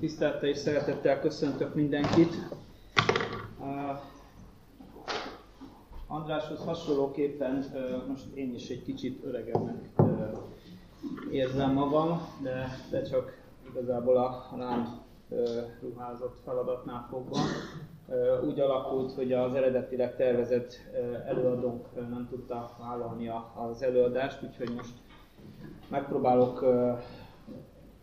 Tisztelettel és szeretettel köszöntök mindenkit. Andráshoz hasonlóképpen most én is egy kicsit öregebbnek érzem magam, de, de csak igazából a rám ruházott feladatnál fogva. Úgy alakult, hogy az eredetileg tervezett előadónk nem tudta vállalni az előadást, úgyhogy most megpróbálok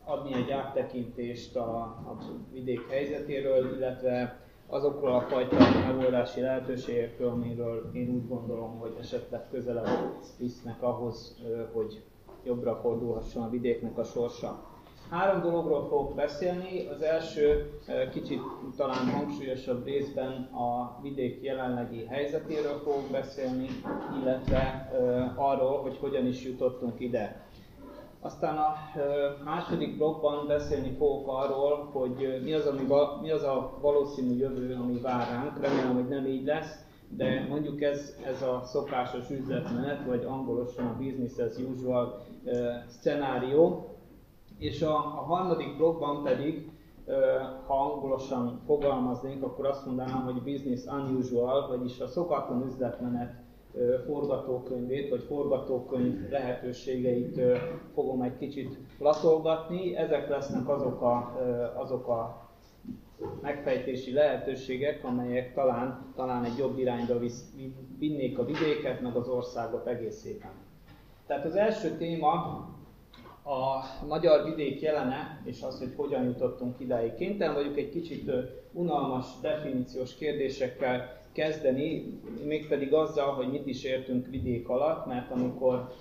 adni egy áttekintést a, a vidék helyzetéről, illetve azokról a fajta megoldási lehetőségekről, amiről én úgy gondolom, hogy esetleg közelebb visznek ahhoz, hogy jobbra fordulhasson a vidéknek a sorsa. Három dologról fogok beszélni. Az első kicsit talán hangsúlyosabb részben a vidék jelenlegi helyzetéről fogok beszélni, illetve arról, hogy hogyan is jutottunk ide. Aztán a második blogban beszélni fogok arról, hogy mi az, ami, mi az a valószínű jövő, ami vár ránk. Remélem, hogy nem így lesz, de mondjuk ez, ez a szokásos üzletmenet, vagy angolosan a business as usual szenárió. És a, a harmadik blogban pedig, ha angolosan fogalmaznék, akkor azt mondanám, hogy business unusual, vagyis a szokatlan üzletmenet forgatókönyvét, vagy forgatókönyv lehetőségeit fogom egy kicsit latolgatni. Ezek lesznek azok a, azok a megfejtési lehetőségek, amelyek talán, talán egy jobb irányba visz, vinnék a vidéket, meg az országot egészében. Tehát az első téma a magyar vidék jelene, és az, hogy hogyan jutottunk idáig. Kénytelen vagyok egy kicsit unalmas definíciós kérdésekkel kezdeni, mégpedig azzal, hogy mit is értünk vidék alatt, mert amikor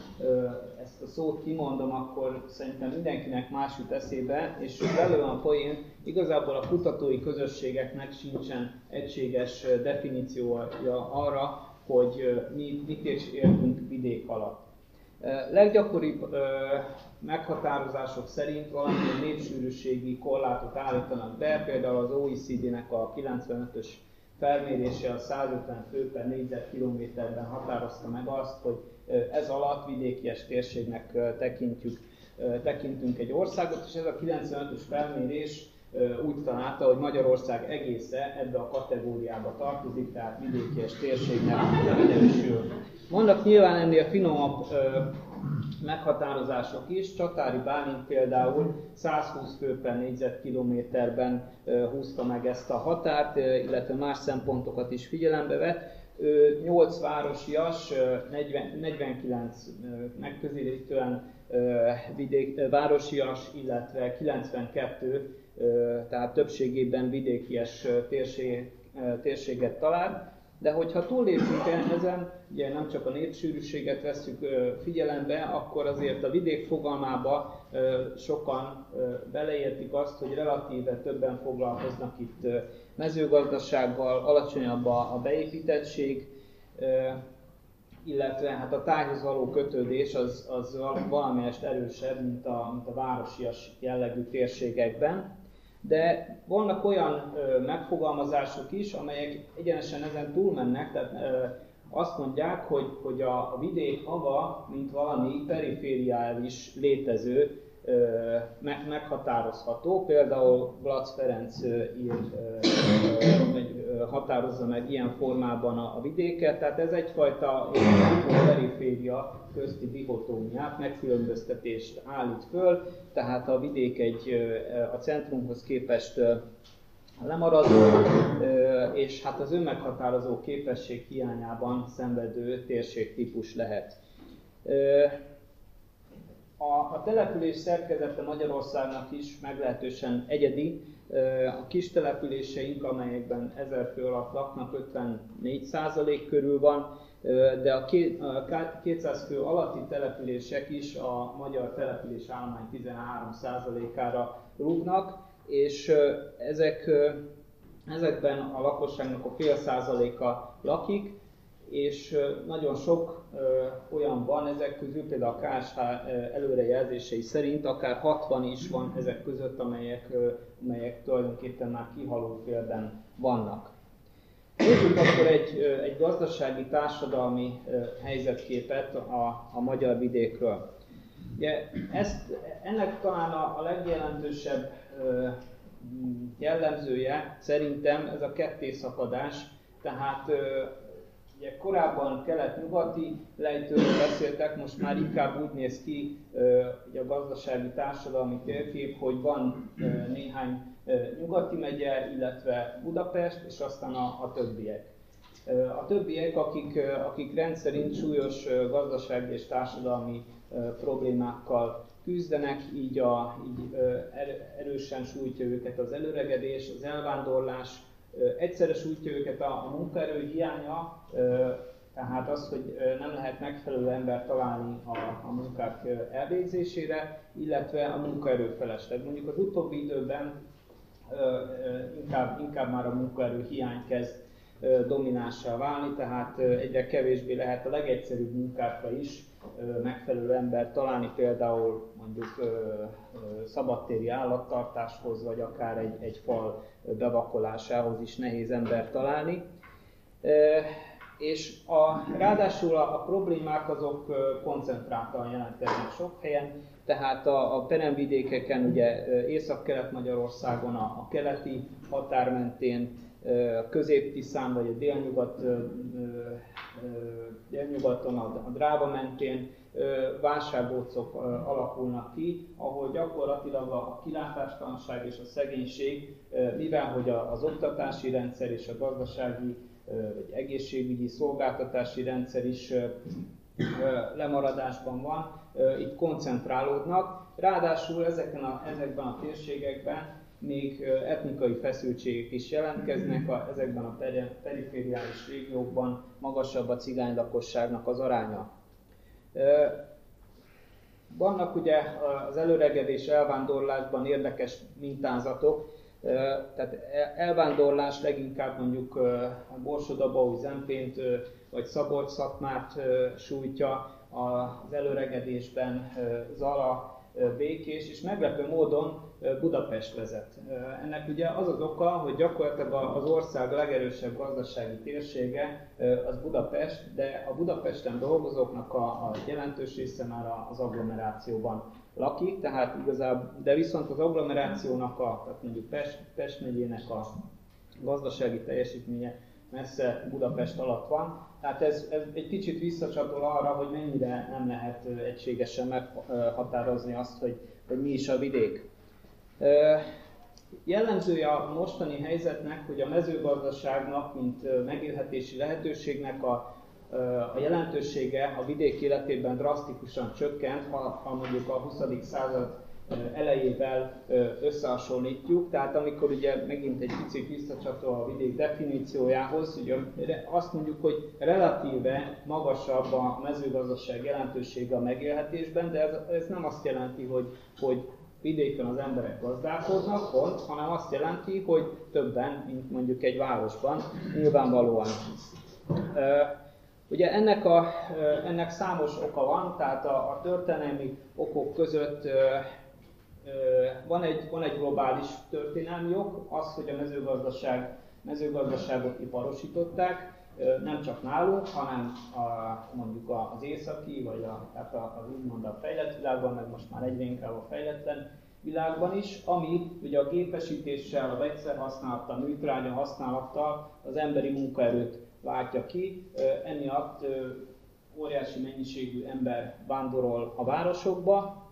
ezt a szót kimondom, akkor szerintem mindenkinek más jut eszébe, és belőle a poén, igazából a kutatói közösségeknek sincsen egységes definíciója arra, hogy mi, mit is értünk vidék alatt. Leggyakoribb meghatározások szerint valamilyen népsűrűségi korlátot állítanak be, például az OECD-nek a 95-ös felmérése a 150 fő per négyzetkilométerben határozta meg azt, hogy ez alatt vidékies térségnek tekintjük, tekintünk egy országot, és ez a 95-ös felmérés úgy találta, hogy Magyarország egésze ebbe a kategóriába tartozik, tehát vidékies térségnek minősül. Vannak nyilván ennél finomabb meghatározások is. Csatári Bálint például 120 fő per négyzetkilométerben húzta meg ezt a határt, illetve más szempontokat is figyelembe vett. 8 városias, 40, 49 megközelítően vidék, városias, illetve 92, tehát többségében vidékies térség, térséget talált. De hogyha túllépünk ezen, ugye nem csak a népsűrűséget veszük figyelembe, akkor azért a vidék fogalmába sokan beleértik azt, hogy relatíve többen foglalkoznak itt mezőgazdasággal, alacsonyabb a beépítettség, illetve hát a tájhoz való kötődés az, az valamelyest erősebb, mint a, mint a városias jellegű térségekben de vannak olyan ö, megfogalmazások is, amelyek egyenesen ezen túlmennek, tehát ö, azt mondják, hogy, hogy a, a vidék maga, mint valami perifériális létező, meg, meghatározható. Például Glac Ferenc ír, határozza meg ilyen formában a, a vidéket, tehát ez egyfajta periféria közti dihotómiát, megkülönböztetést állít föl, tehát a vidék egy a centrumhoz képest lemaradó, és hát az önmeghatározó képesség hiányában szenvedő térségtípus lehet. A, a település szerkezete Magyarországnak is meglehetősen egyedi. A kis településeink, amelyekben 1000 fő alatt laknak, 54% körül van, de a 200 fő alatti települések is a magyar település állomány 13%-ára rúgnak, és ezek, ezekben a lakosságnak a fél százaléka lakik, és nagyon sok olyan van ezek közül, például a KSH előrejelzései szerint akár 60 is van ezek között, amelyek, amelyek tulajdonképpen már kihaló félben vannak. Nézzük akkor egy, egy gazdasági, társadalmi helyzetképet a, a magyar vidékről. Ugye ezt, ennek talán a, a legjelentősebb jellemzője szerintem ez a kettészakadás, tehát ugye korábban kelet-nyugati lejtőről beszéltek, most már inkább úgy néz ki ugye a gazdasági társadalmi térkép, hogy van néhány nyugati megye, illetve Budapest, és aztán a, a többiek. A többiek, akik, akik rendszerint súlyos gazdasági és társadalmi problémákkal küzdenek, így, a, így erősen sújtja őket az előregedés, az elvándorlás, egyszerre sújtja őket a, a munkaerő hiánya, tehát az, hogy nem lehet megfelelő ember találni a, a munkák elvégzésére, illetve a munkaerő felesleg. Mondjuk az utóbbi időben inkább, inkább már a munkaerő hiány kezd dominássá válni, tehát egyre kevésbé lehet a legegyszerűbb munkákra is megfelelő ember találni, például mondjuk szabadtéri állattartáshoz, vagy akár egy, egy fal bevakolásához is nehéz ember találni. És a, ráadásul a, a problémák azok koncentráltan jelentkeznek sok helyen, tehát a, a peremvidékeken, ugye Észak-Kelet-Magyarországon, a, a keleti határ mentén, a közép-tiszán vagy a délnyugat, délnyugaton, a Dráva mentén válságbócok alakulnak ki, ahol gyakorlatilag a kilátástalanság és a szegénység, mivel hogy az oktatási rendszer és a gazdasági vagy egészségügyi szolgáltatási rendszer is lemaradásban van, itt koncentrálódnak. Ráadásul ezeken a, ezekben a térségekben még etnikai feszültségek is jelentkeznek, a, ezekben a perifériális régiókban. Magasabb a cigány lakosságnak az aránya. Vannak ugye az előregedés elvándorlásban érdekes mintázatok, tehát e, elvándorlás leginkább mondjuk a Borsod-Abaúj Zempént vagy Szabolcs-Szatmárt sújtja, az előregedésben Zala, Békés, és meglepő módon Budapest vezet. Ennek ugye az az oka, hogy gyakorlatilag az ország legerősebb gazdasági térsége az Budapest, de a Budapesten dolgozóknak a, a jelentős része már az agglomerációban lakik, tehát igazából, de viszont az agglomerációnak, a, tehát mondjuk Pest, Pest megyének a gazdasági teljesítménye messze Budapest alatt van. Tehát ez, ez egy kicsit visszacsatol arra, hogy mennyire nem lehet egységesen meghatározni azt, hogy, hogy mi is a vidék. Jellemzője a mostani helyzetnek, hogy a mezőgazdaságnak, mint megélhetési lehetőségnek a, a jelentősége a vidék életében drasztikusan csökkent, ha, ha mondjuk a 20. század elejével összehasonlítjuk. Tehát amikor ugye megint egy picit visszacsatol a vidék definíciójához, ugye azt mondjuk, hogy relatíve magasabb a mezőgazdaság jelentősége a megélhetésben, de ez, ez nem azt jelenti, hogy, hogy vidéken az emberek gazdálkodnak, pont, hanem azt jelenti, hogy többen, mint mondjuk egy városban, nyilvánvalóan. Ugye ennek, a, ennek számos oka van, tehát a, a történelmi okok között van egy, van egy globális történelmi ok, az, hogy a mezőgazdaság, mezőgazdaságot iparosították, nem csak nálunk, hanem a, mondjuk az északi, vagy a, tehát az úgymond a fejlett világban, meg most már egyre inkább a fejletlen világban is, ami ugye a gépesítéssel, a vegyszerhasználattal, a műtrágya használattal az emberi munkaerőt váltja ki. Emiatt óriási mennyiségű ember vándorol a városokba,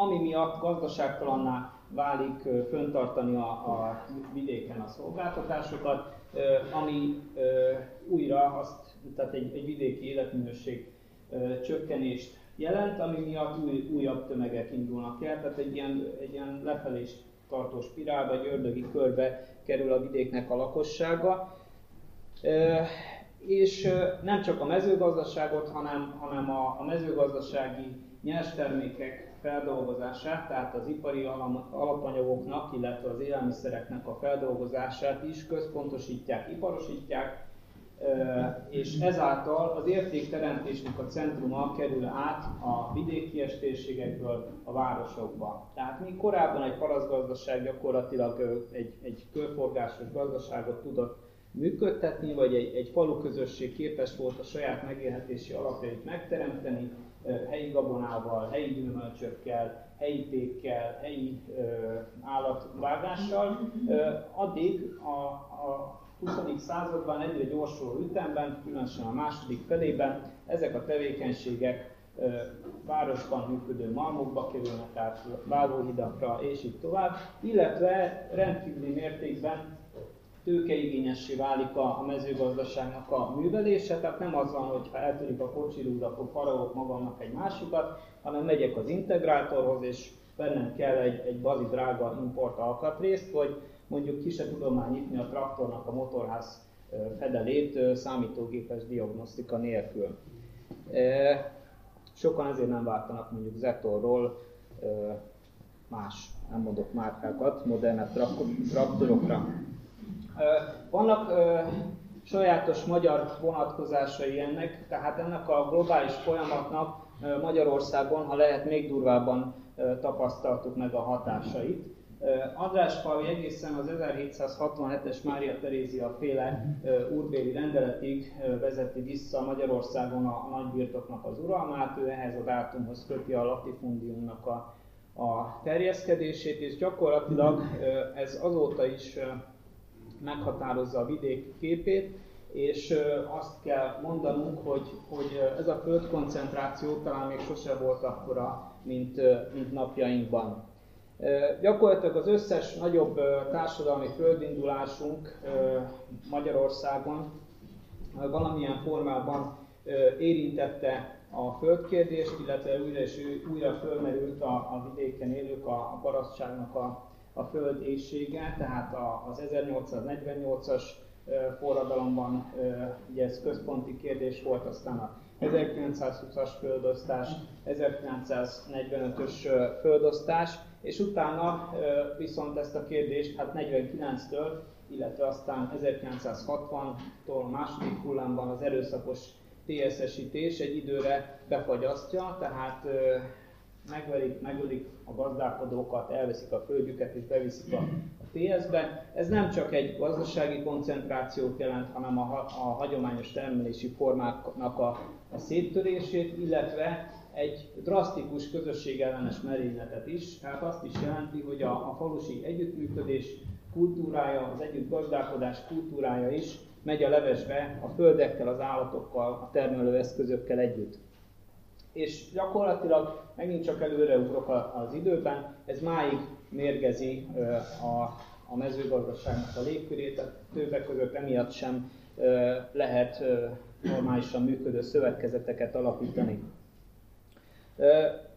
ami miatt gazdaságtalanná válik föntartani a, a vidéken a szolgáltatásokat, ami újra azt, tehát egy, egy vidéki életminőség csökkenést jelent, ami miatt új, újabb tömegek indulnak el, tehát egy ilyen, egy ilyen lefelé tartó spirálba, egy ördögi körbe kerül a vidéknek a lakossága. És nem csak a mezőgazdaságot, hanem, hanem a, a mezőgazdasági nyerstermékek feldolgozását, tehát az ipari alapanyagoknak, illetve az élelmiszereknek a feldolgozását is központosítják, iparosítják, és ezáltal az értékteremtésnek a centruma kerül át a vidéki térségekből a városokba. Tehát mi korábban egy parasztgazdaság gyakorlatilag egy, egy körforgásos gazdaságot tudott működtetni, vagy egy, egy falu közösség képes volt a saját megélhetési alapjait megteremteni, helyi gabonával, helyi gyümölcsökkel, helyi tékkel, helyi állatvágásokkal, forrással, addig a, a 20. században egyre gyorsuló ütemben, különösen a második felében ezek a tevékenységek városban működő malmokba kerülnek át, vágóhidakra és így tovább, illetve rendkívüli mértékben tőkeigényessé válik a, a mezőgazdaságnak a művelése, tehát nem az van, hogy ha eltörik a kocsirúd, akkor faragok magamnak egy másikat, hanem megyek az integrátorhoz, és bennem kell egy, egy bazi drága import alkatrészt, hogy mondjuk ki se tudom már nyitni a traktornak a motorház fedelét számítógépes diagnosztika nélkül. Sokan ezért nem váltanak mondjuk Zetorról más, nem mondok márkákat, modernebb traktorokra. Vannak sajátos magyar vonatkozásai ennek, tehát ennek a globális folyamatnak Magyarországon, ha lehet, még durvábban tapasztaltuk meg a hatásait. András Pavi egészen az 1767-es Mária Terézia féle úrbéli rendeletig vezeti vissza Magyarországon a nagybirtoknak az uralmát, ő ehhez a dátumhoz köti a latifundiumnak a, a terjeszkedését, és gyakorlatilag ez azóta is meghatározza a vidék képét, és azt kell mondanunk, hogy, hogy ez a földkoncentráció talán még sose volt akkora, mint, mint napjainkban. Gyakorlatilag az összes nagyobb társadalmi földindulásunk Magyarországon valamilyen formában érintette a földkérdést, illetve újra és újra fölmerült a, a vidéken élők, a, a parasztságnak a, a föld éjsége, tehát az 1848-as forradalomban ugye ez központi kérdés volt, aztán a 1920-as földosztás, 1945-ös földosztás, és utána viszont ezt a kérdést hát 49-től, illetve aztán 1960-tól a második hullámban az erőszakos TSS-ítés egy időre befagyasztja, tehát megverik, megölik a gazdálkodókat, elveszik a földjüket és beviszik a TS-be. Ez nem csak egy gazdasági koncentrációt jelent, hanem a, a hagyományos termelési formáknak a, a széttörését, illetve egy drasztikus közösségellenes merényletet is, tehát azt is jelenti, hogy a, a falusi együttműködés kultúrája, az együtt gazdálkodás kultúrája is megy a levesbe a földekkel, az állatokkal, a termelőeszközökkel együtt. És gyakorlatilag megint csak előreugrok az időben, ez máig mérgezi a, a mezőgazdaságnak a légkörét, többek között emiatt sem lehet normálisan működő szövetkezeteket alapítani.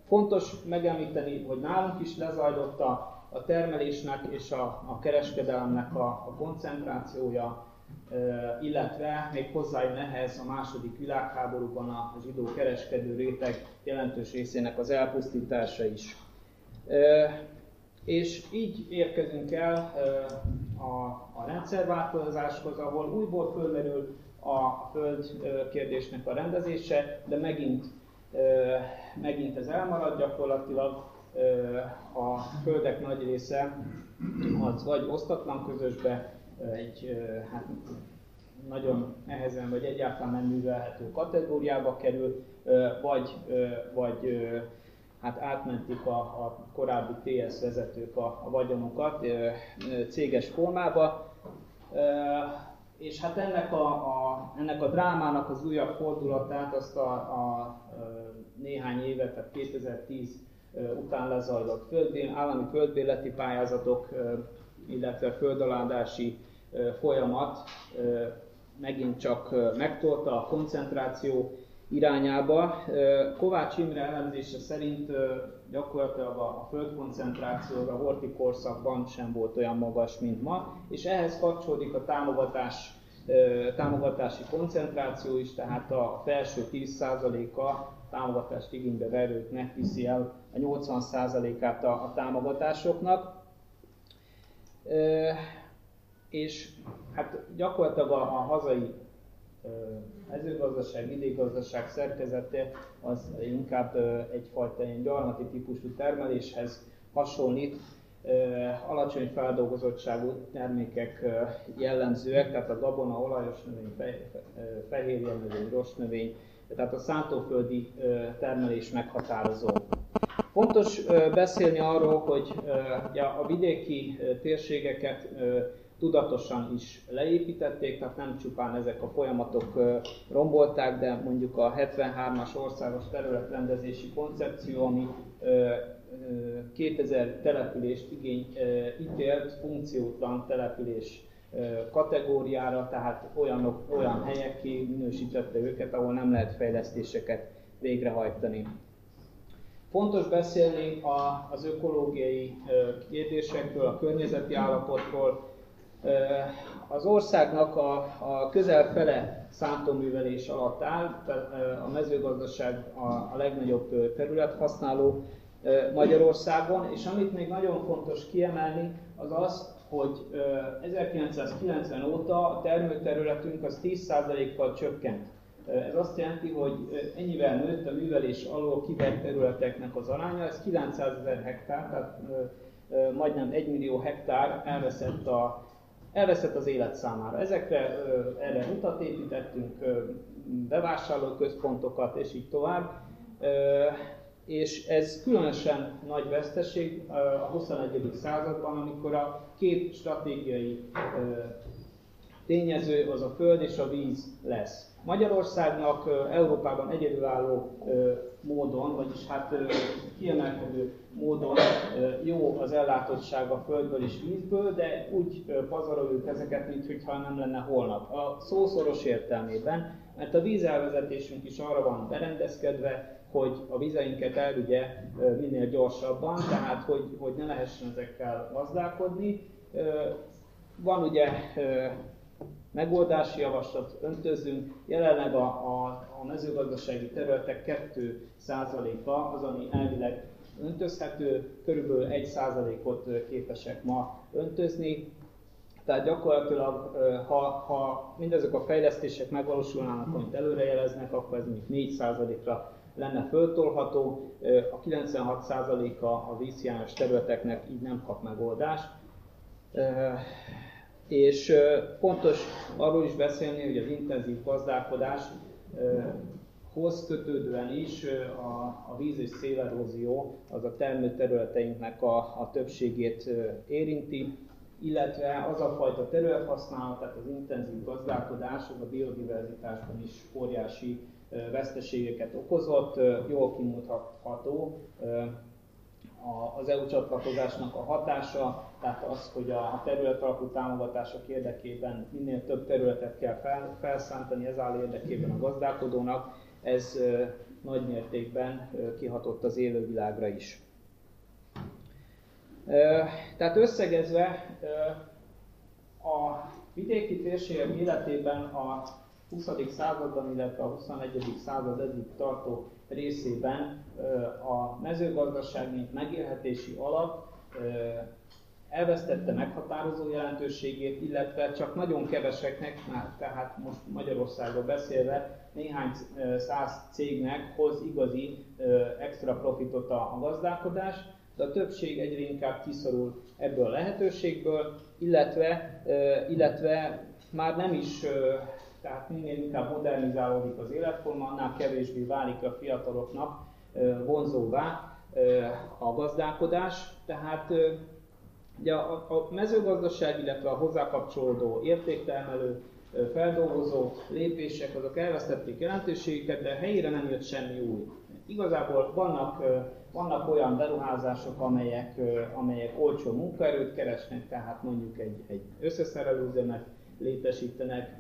Fontos megemlíteni, hogy nálunk is lezajlott a, a termelésnek és a, a kereskedelemnek a, a koncentrációja, illetve még hozzájön ehhez a második világháborúban a zsidó kereskedő réteg jelentős részének az elpusztítása is. És így érkezünk el a, a rendszerváltozáshoz, ahol újból fölmerül a föld kérdésnek a rendezése, de megint megint ez elmarad, gyakorlatilag a földek nagy része az vagy osztatlan közösbe, egy hát nagyon nehezen vagy egyáltalán nem művelhető kategóriába kerül, vagy, vagy hát átmentik a, a korábbi TS vezetők a, a vagyonukat céges formába. És hát ennek a, a, ennek a drámának az újabb fordulatát azt a, a, néhány éve, tehát 2010 után lezajlott földbél, állami földbéleti pályázatok, illetve földaládási folyamat megint csak megtolta a koncentráció irányába. Kovács Imre elemzése szerint gyakorlatilag a földkoncentráció a horti korszakban sem volt olyan magas, mint ma, és ehhez kapcsolódik a támogatás, támogatási koncentráció is, tehát a felső 10%-a támogatást igénybe verőknek viszi el a 80%-át a, a támogatásoknak. És hát gyakorlatilag a, a hazai mezőgazdaság, vidékgazdaság szerkezete az inkább egyfajta ilyen gyarmati típusú termeléshez hasonlít. Alacsony feldolgozottságú termékek jellemzőek, tehát a gabona, olajos növény, fehérje növény, rossz növény, tehát a szántóföldi termelés meghatározó. Fontos beszélni arról, hogy a vidéki térségeket tudatosan is leépítették, tehát nem csupán ezek a folyamatok rombolták, de mondjuk a 73-as országos területrendezési koncepció, ami 2000 települést igény, ítélt funkciótlan település kategóriára, tehát olyanok, olyan helyekké minősítette őket, ahol nem lehet fejlesztéseket végrehajtani. Fontos beszélni a, az ökológiai kérdésekről, a környezeti állapotról. Az országnak a, a közel fele szántóművelés alatt áll, a mezőgazdaság a, a legnagyobb területhasználó Magyarországon, és amit még nagyon fontos kiemelni, az az, hogy 1990 óta a termőterületünk az 10%-kal csökkent. Ez azt jelenti, hogy ennyivel nőtt a művelés alól kivert területeknek az aránya, ez 900 ezer hektár, tehát majdnem 1 millió hektár elveszett, a, elveszett az élet számára. Ezekre erre utat építettünk, bevásárlóközpontokat és így tovább. És ez különösen nagy veszteség a 21. században, amikor a két stratégiai tényező az a föld és a víz lesz. Magyarországnak Európában egyedülálló módon, vagyis hát kiemelkedő módon jó az ellátottság a földből és vízből, de úgy pazaroljuk ezeket, mintha nem lenne holnap. A szószoros értelmében, mert a vízelvezetésünk is arra van berendezkedve, hogy a vizeinket elvigye minél gyorsabban, tehát hogy, hogy ne lehessen ezekkel gazdálkodni. Van ugye megoldási javaslat öntözünk. Jelenleg a, a, a mezőgazdasági területek 2%-a az, ami elvileg öntözhető, körülbelül 1%-ot képesek ma öntözni. Tehát gyakorlatilag, ha, ha mindezek a fejlesztések megvalósulnának, amit előrejeleznek, akkor ez mondjuk 4%-ra lenne föltolható, a 96%-a a vízhiányos területeknek így nem kap megoldást. És fontos arról is beszélni, hogy az intenzív gazdálkodás hoz kötődően is a, a víz és szélerózió az a termőterületeinknek a, a többségét érinti, illetve az a fajta területhasználat, tehát az intenzív gazdálkodás, az a biodiverzitásban is óriási veszteségeket okozott, jól kimutatható az EU csatlakozásnak a hatása, tehát az, hogy a terület alapú támogatások érdekében minél több területet kell fel, felszántani, ez áll érdekében a gazdálkodónak, ez nagy mértékben kihatott az élővilágra is. Tehát összegezve a vidéki térségek életében a 20. században, illetve a 21. század eddig tartó részében a mezőgazdaság, mint megélhetési alap elvesztette meghatározó jelentőségét, illetve csak nagyon keveseknek, már tehát most Magyarországról beszélve, néhány száz cégnek hoz igazi extra profitot a gazdálkodás, de a többség egyre inkább kiszorul ebből a lehetőségből, illetve, illetve már nem is tehát minél inkább modernizálódik az életforma, annál kevésbé válik a fiataloknak vonzóvá a gazdálkodás. Tehát ugye a, mezőgazdaság, illetve a hozzá kapcsolódó értéktermelő, feldolgozó lépések, azok elvesztették jelentőségüket, de helyére nem jött semmi új. Igazából vannak, vannak olyan beruházások, amelyek, amelyek olcsó munkaerőt keresnek, tehát mondjuk egy, egy összeszerelőüzemet létesítenek,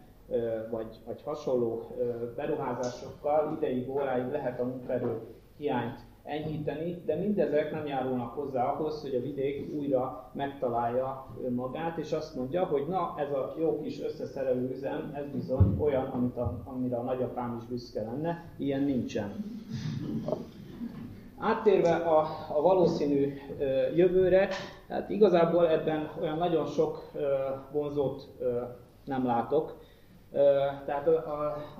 vagy, vagy hasonló beruházásokkal ideig, óráig lehet a munkaerő hiányt enyhíteni, de mindezek nem járulnak hozzá ahhoz, hogy a vidék újra megtalálja magát, és azt mondja, hogy na, ez a jó kis összeszerelő üzem, ez bizony olyan, amit a, amire a nagyapám is büszke lenne, ilyen nincsen. Áttérve a, a valószínű ö, jövőre, hát igazából ebben olyan nagyon sok ö, vonzót ö, nem látok. Tehát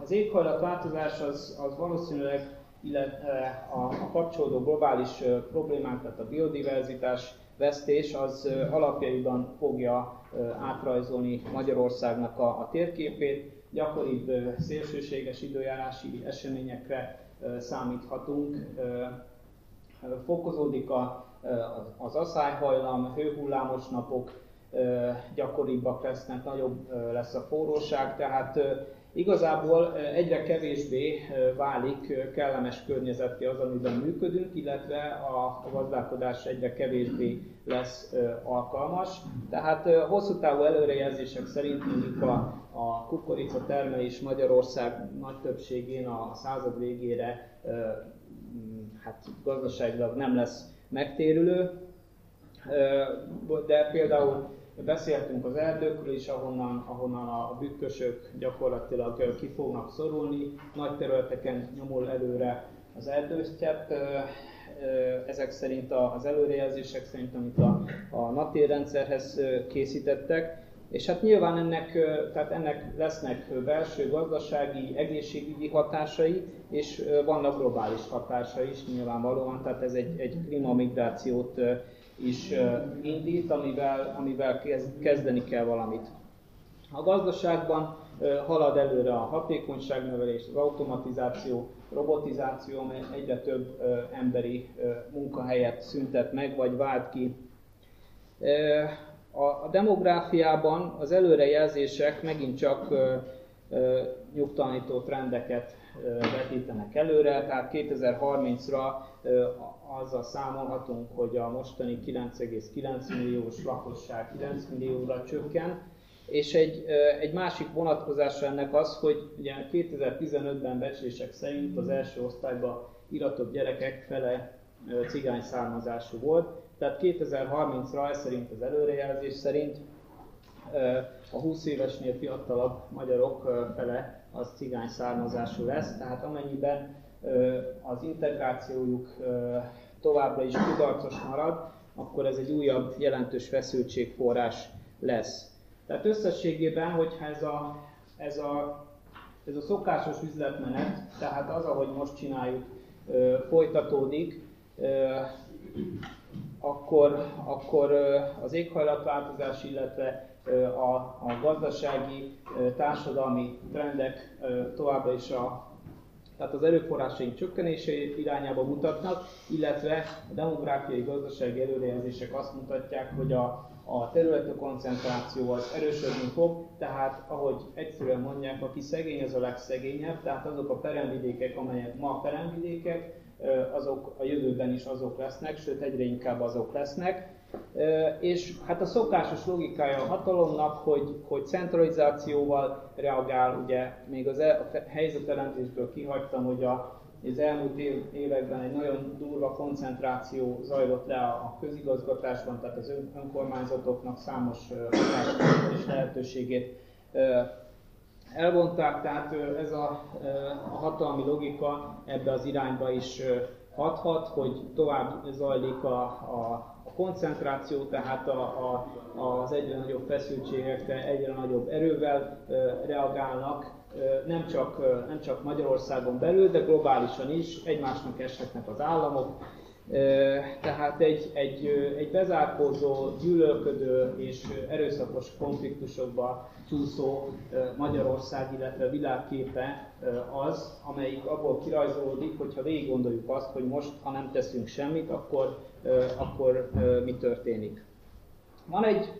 az éghajlatváltozás az, az valószínűleg illetve a, a kapcsolódó globális problémák, tehát a biodiverzitás vesztés, az alapjaiban fogja átrajzolni Magyarországnak a, a térképét. Gyakoribb szélsőséges időjárási eseményekre számíthatunk, fokozódik a, az asszályhajlam, hőhullámos napok, gyakoribbak lesznek, nagyobb lesz a forróság, tehát Igazából egyre kevésbé válik kellemes környezetté az, amiben működünk, illetve a gazdálkodás egyre kevésbé lesz alkalmas. Tehát hosszú távú előrejelzések szerint mondjuk a, a kukorica termelés Magyarország nagy többségén a század végére hát gazdaságilag nem lesz megtérülő, de például Beszéltünk az erdőkről is, ahonnan, ahonnan a bükkösök gyakorlatilag ki fognak szorulni. Nagy területeken nyomul előre az erdősztyep, ezek szerint az előrejelzések szerint, amit a, a NATÉR rendszerhez készítettek. És hát nyilván ennek, tehát ennek lesznek belső gazdasági, egészségügyi hatásai, és vannak globális hatásai is nyilvánvalóan, tehát ez egy, egy klímamigrációt is indít, amivel, amivel kezdeni kell valamit. A gazdaságban halad előre a hatékonyságnövelés, az automatizáció, robotizáció, amely egyre több emberi munkahelyet szüntet meg, vagy vált ki. A demográfiában az előrejelzések megint csak nyugtalanító trendeket vetítenek előre, tehát 2030-ra azzal számolhatunk, hogy a mostani 9,9 milliós lakosság 9 millióra csökken, és egy, egy másik vonatkozása ennek az, hogy ugye 2015-ben becslések szerint az első osztályba iratott gyerekek fele cigány származású volt, tehát 2030-ra ez szerint az előrejelzés szerint a 20 évesnél fiatalabb magyarok fele az cigány származású lesz, tehát amennyiben az integrációjuk továbbra is kudarcos marad, akkor ez egy újabb jelentős feszültségforrás lesz. Tehát összességében, hogyha ez a, ez a, ez a szokásos üzletmenet, tehát az, ahogy most csináljuk, folytatódik, akkor, akkor az éghajlatváltozás, illetve a, a gazdasági, társadalmi trendek továbbra is a, tehát az erőforrásaink csökkenése irányába mutatnak, illetve a demográfiai gazdasági előrejelzések azt mutatják, hogy a, a területi koncentráció az erősödni fog, tehát ahogy egyszerűen mondják, aki szegény, az a legszegényebb, tehát azok a peremvidékek, amelyek ma peremvidékek, azok a jövőben is azok lesznek, sőt egyre inkább azok lesznek. És hát a szokásos logikája a hatalomnak, hogy, hogy centralizációval reagál, ugye még az el, a helyzetelemzésből kihagytam, hogy a, az elmúlt év, években egy nagyon durva koncentráció zajlott le a közigazgatásban, tehát az önkormányzatoknak számos és lehetőségét elvonták, tehát ez a, a hatalmi logika ebbe az irányba is hathat, hogy tovább zajlik a, a a koncentráció, tehát a, a, az egyre nagyobb feszültségekre egyre nagyobb erővel reagálnak, nem csak, nem csak Magyarországon belül, de globálisan is, egymásnak eshetnek az államok, tehát egy, egy, egy bezárkózó, gyűlölködő és erőszakos konfliktusokba csúszó Magyarország, illetve világképe az, amelyik abból kirajzolódik, hogyha végig gondoljuk azt, hogy most, ha nem teszünk semmit, akkor, akkor mi történik. Van egy,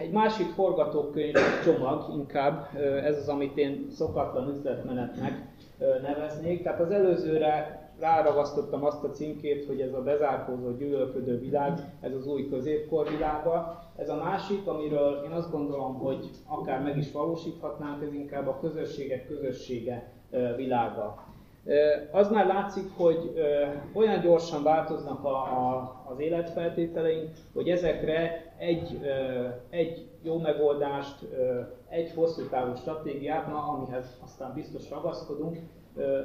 egy másik forgatókönyv csomag, inkább ez az, amit én szokatlan üzletmenetnek neveznék. Tehát az előzőre ráragasztottam azt a címkét, hogy ez a bezárkózó, gyűlölködő világ, ez az új középkor világa. Ez a másik, amiről én azt gondolom, hogy akár meg is valósíthatnánk, ez inkább a közösségek közössége világa. Az már látszik, hogy olyan gyorsan változnak a, a, az életfeltételeink, hogy ezekre egy, egy jó megoldást, egy hosszú távú stratégiát, na, amihez aztán biztos ragaszkodunk,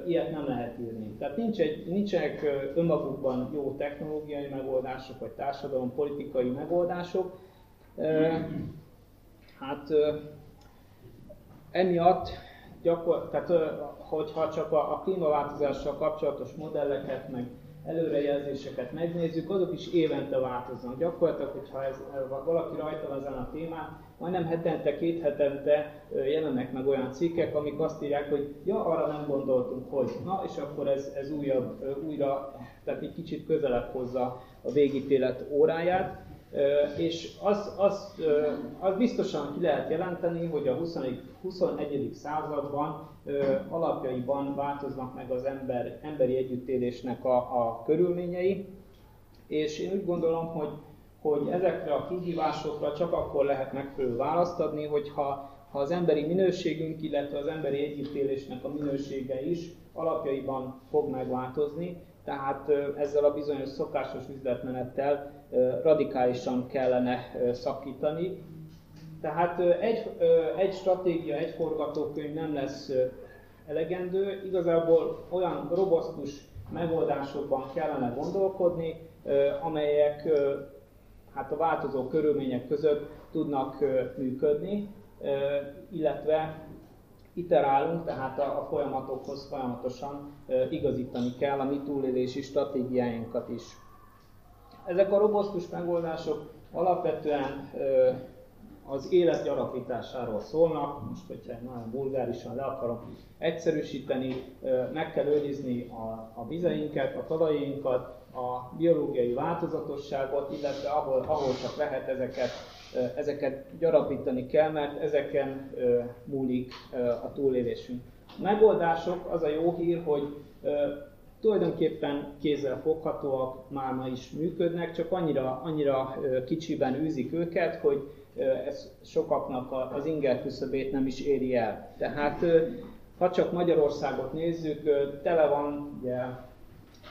ilyet nem lehet írni. Tehát nincs egy, nincsenek önmagukban jó technológiai megoldások, vagy társadalom politikai megoldások. Hát emiatt gyakor, tehát hogyha csak a, a klímaváltozással kapcsolatos modelleket, meg, előrejelzéseket megnézzük, azok is évente változnak. Gyakorlatilag, hogyha ez, valaki rajta ezen a témán, majdnem hetente, két hetente jelennek meg olyan cikkek, amik azt írják, hogy ja, arra nem gondoltunk, hogy na, és akkor ez, ez újabb, újra, tehát egy kicsit közelebb hozza a végítélet óráját. És az, az, az biztosan ki lehet jelenteni, hogy a 20. 21. században alapjaiban változnak meg az ember, emberi együttélésnek a, a körülményei, és én úgy gondolom, hogy, hogy ezekre a kihívásokra csak akkor lehet megfelelő választ adni, hogyha ha az emberi minőségünk, illetve az emberi együttélésnek a minősége is alapjaiban fog megváltozni, tehát ezzel a bizonyos szokásos üzletmenettel radikálisan kellene szakítani. Tehát egy, egy stratégia, egy forgatókönyv nem lesz elegendő, igazából olyan robosztus megoldásokban kellene gondolkodni, amelyek hát a változó körülmények között tudnak működni, illetve iterálunk, tehát a, folyamatokhoz folyamatosan igazítani kell a mi túlélési stratégiáinkat is. Ezek a robosztus megoldások alapvetően az élet gyarapításáról szólnak, most hogyha nagyon vulgárisan le akarom egyszerűsíteni, meg kell őrizni a, a vizeinket, a talajainkat, a biológiai változatosságot, illetve ahol, ahol csak lehet ezeket, ezeket gyarapítani kell, mert ezeken múlik a túlélésünk. A megoldások, az a jó hír, hogy tulajdonképpen kézzel foghatóak, már ma is működnek, csak annyira, annyira kicsiben űzik őket, hogy ez sokaknak az inger küszöbét nem is éri el. Tehát ha csak Magyarországot nézzük, tele van ugye,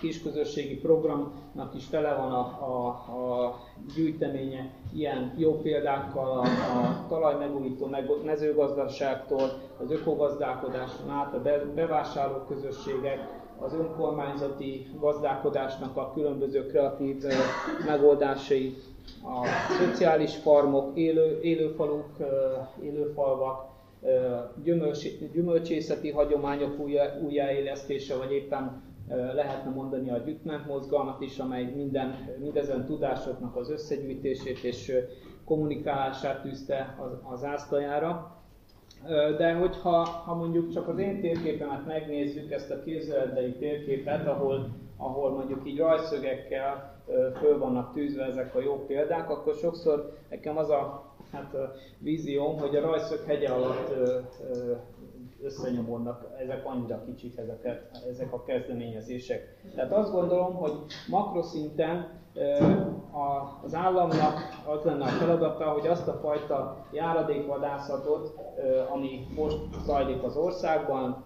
kisközösségi programnak is tele van a, a, a gyűjteménye ilyen jó példákkal a, a talajmegújító mezőgazdaságtól, az ökogazdálkodáson át, a bevásárló közösségek, az önkormányzati gazdálkodásnak a különböző kreatív megoldásai, a szociális farmok, élő, élőfaluk, élőfalvak, gyümölcsészeti hagyományok újjáélesztése, vagy éppen lehetne mondani a gyütment mozgalmat is, amely minden, mindezen tudásoknak az összegyűjtését és kommunikálását tűzte az, az ászlajára. De hogyha ha mondjuk csak az én térképemet megnézzük, ezt a képzeletbeli térképet, ahol, ahol mondjuk így rajszögekkel föl vannak tűzve ezek a jó példák, akkor sokszor nekem az a hát a vízióm, hogy a rajszög hegye alatt összenyomódnak, ezek annyira kicsik, ezek, ezek a kezdeményezések. Tehát azt gondolom, hogy makroszinten az államnak az lenne a feladata, hogy azt a fajta járadékvadászatot, ami most zajlik az országban,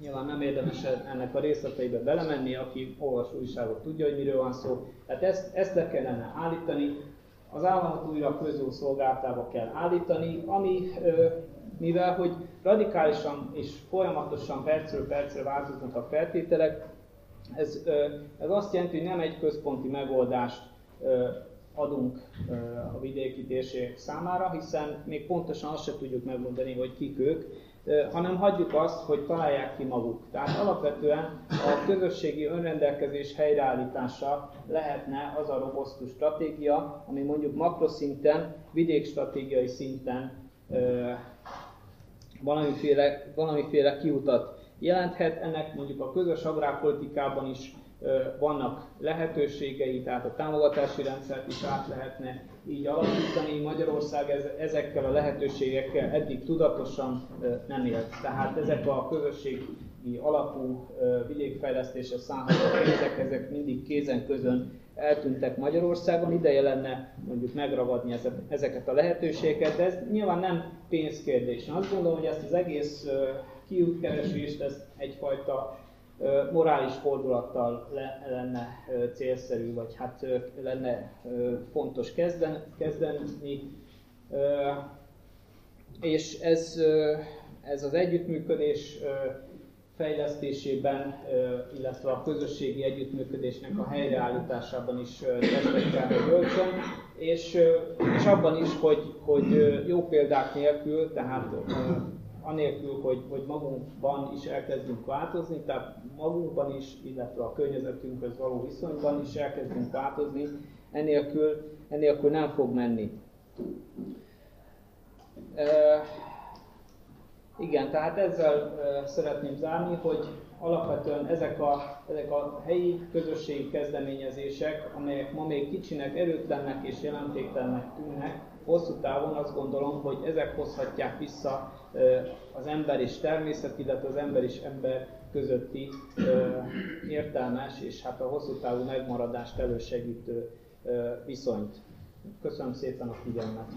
Nyilván nem érdemes ennek a részleteibe belemenni, aki olvas újságot tudja, hogy miről van szó. Tehát ezt, ezt le kellene állítani, az államot újra közjószolgáltába kell állítani, ami, mivel hogy radikálisan és folyamatosan percről percre változnak a feltételek, ez, ez azt jelenti, hogy nem egy központi megoldást adunk a vidéki térség számára, hiszen még pontosan azt sem tudjuk megmondani, hogy kik ők, hanem hagyjuk azt, hogy találják ki maguk. Tehát alapvetően a közösségi önrendelkezés helyreállítása lehetne az a robosztus stratégia, ami mondjuk makroszinten, vidékstratégiai szinten valamiféle, valamiféle kiutat jelenthet. Ennek mondjuk a közös agrárpolitikában is vannak lehetőségei, tehát a támogatási rendszert is át lehetne így alakítani. Magyarország ezekkel a lehetőségekkel eddig tudatosan nem élt. Tehát ezek a közösségi alapú vidékfejlesztésre számoló pénzek, ezek mindig kézen közön eltűntek Magyarországon, ideje lenne mondjuk megragadni ezeket a lehetőségeket, de ez nyilván nem pénzkérdés. Én azt gondolom, hogy ezt az egész kiútkeresést, ezt egyfajta morális fordulattal le, lenne célszerű, vagy hát lenne fontos kezden, kezdeni. És ez, ez az együttműködés fejlesztésében, illetve a közösségi együttműködésnek a helyreállításában is testet kell, hogy öltsön, és, és abban is, hogy, hogy jó példák nélkül, tehát anélkül, hogy, hogy magunkban is elkezdünk változni, tehát magunkban is, illetve a környezetünkhöz való viszonyban is elkezdünk változni, enélkül, enélkül nem fog menni. E, igen, tehát ezzel szeretném zárni, hogy alapvetően ezek a, ezek a helyi közösségi kezdeményezések, amelyek ma még kicsinek, erőtlennek és jelentéktelennek tűnnek, hosszú távon azt gondolom, hogy ezek hozhatják vissza az ember és természet, illetve az ember és ember közötti értelmes és hát a hosszú távú megmaradást elősegítő viszonyt. Köszönöm szépen a figyelmet!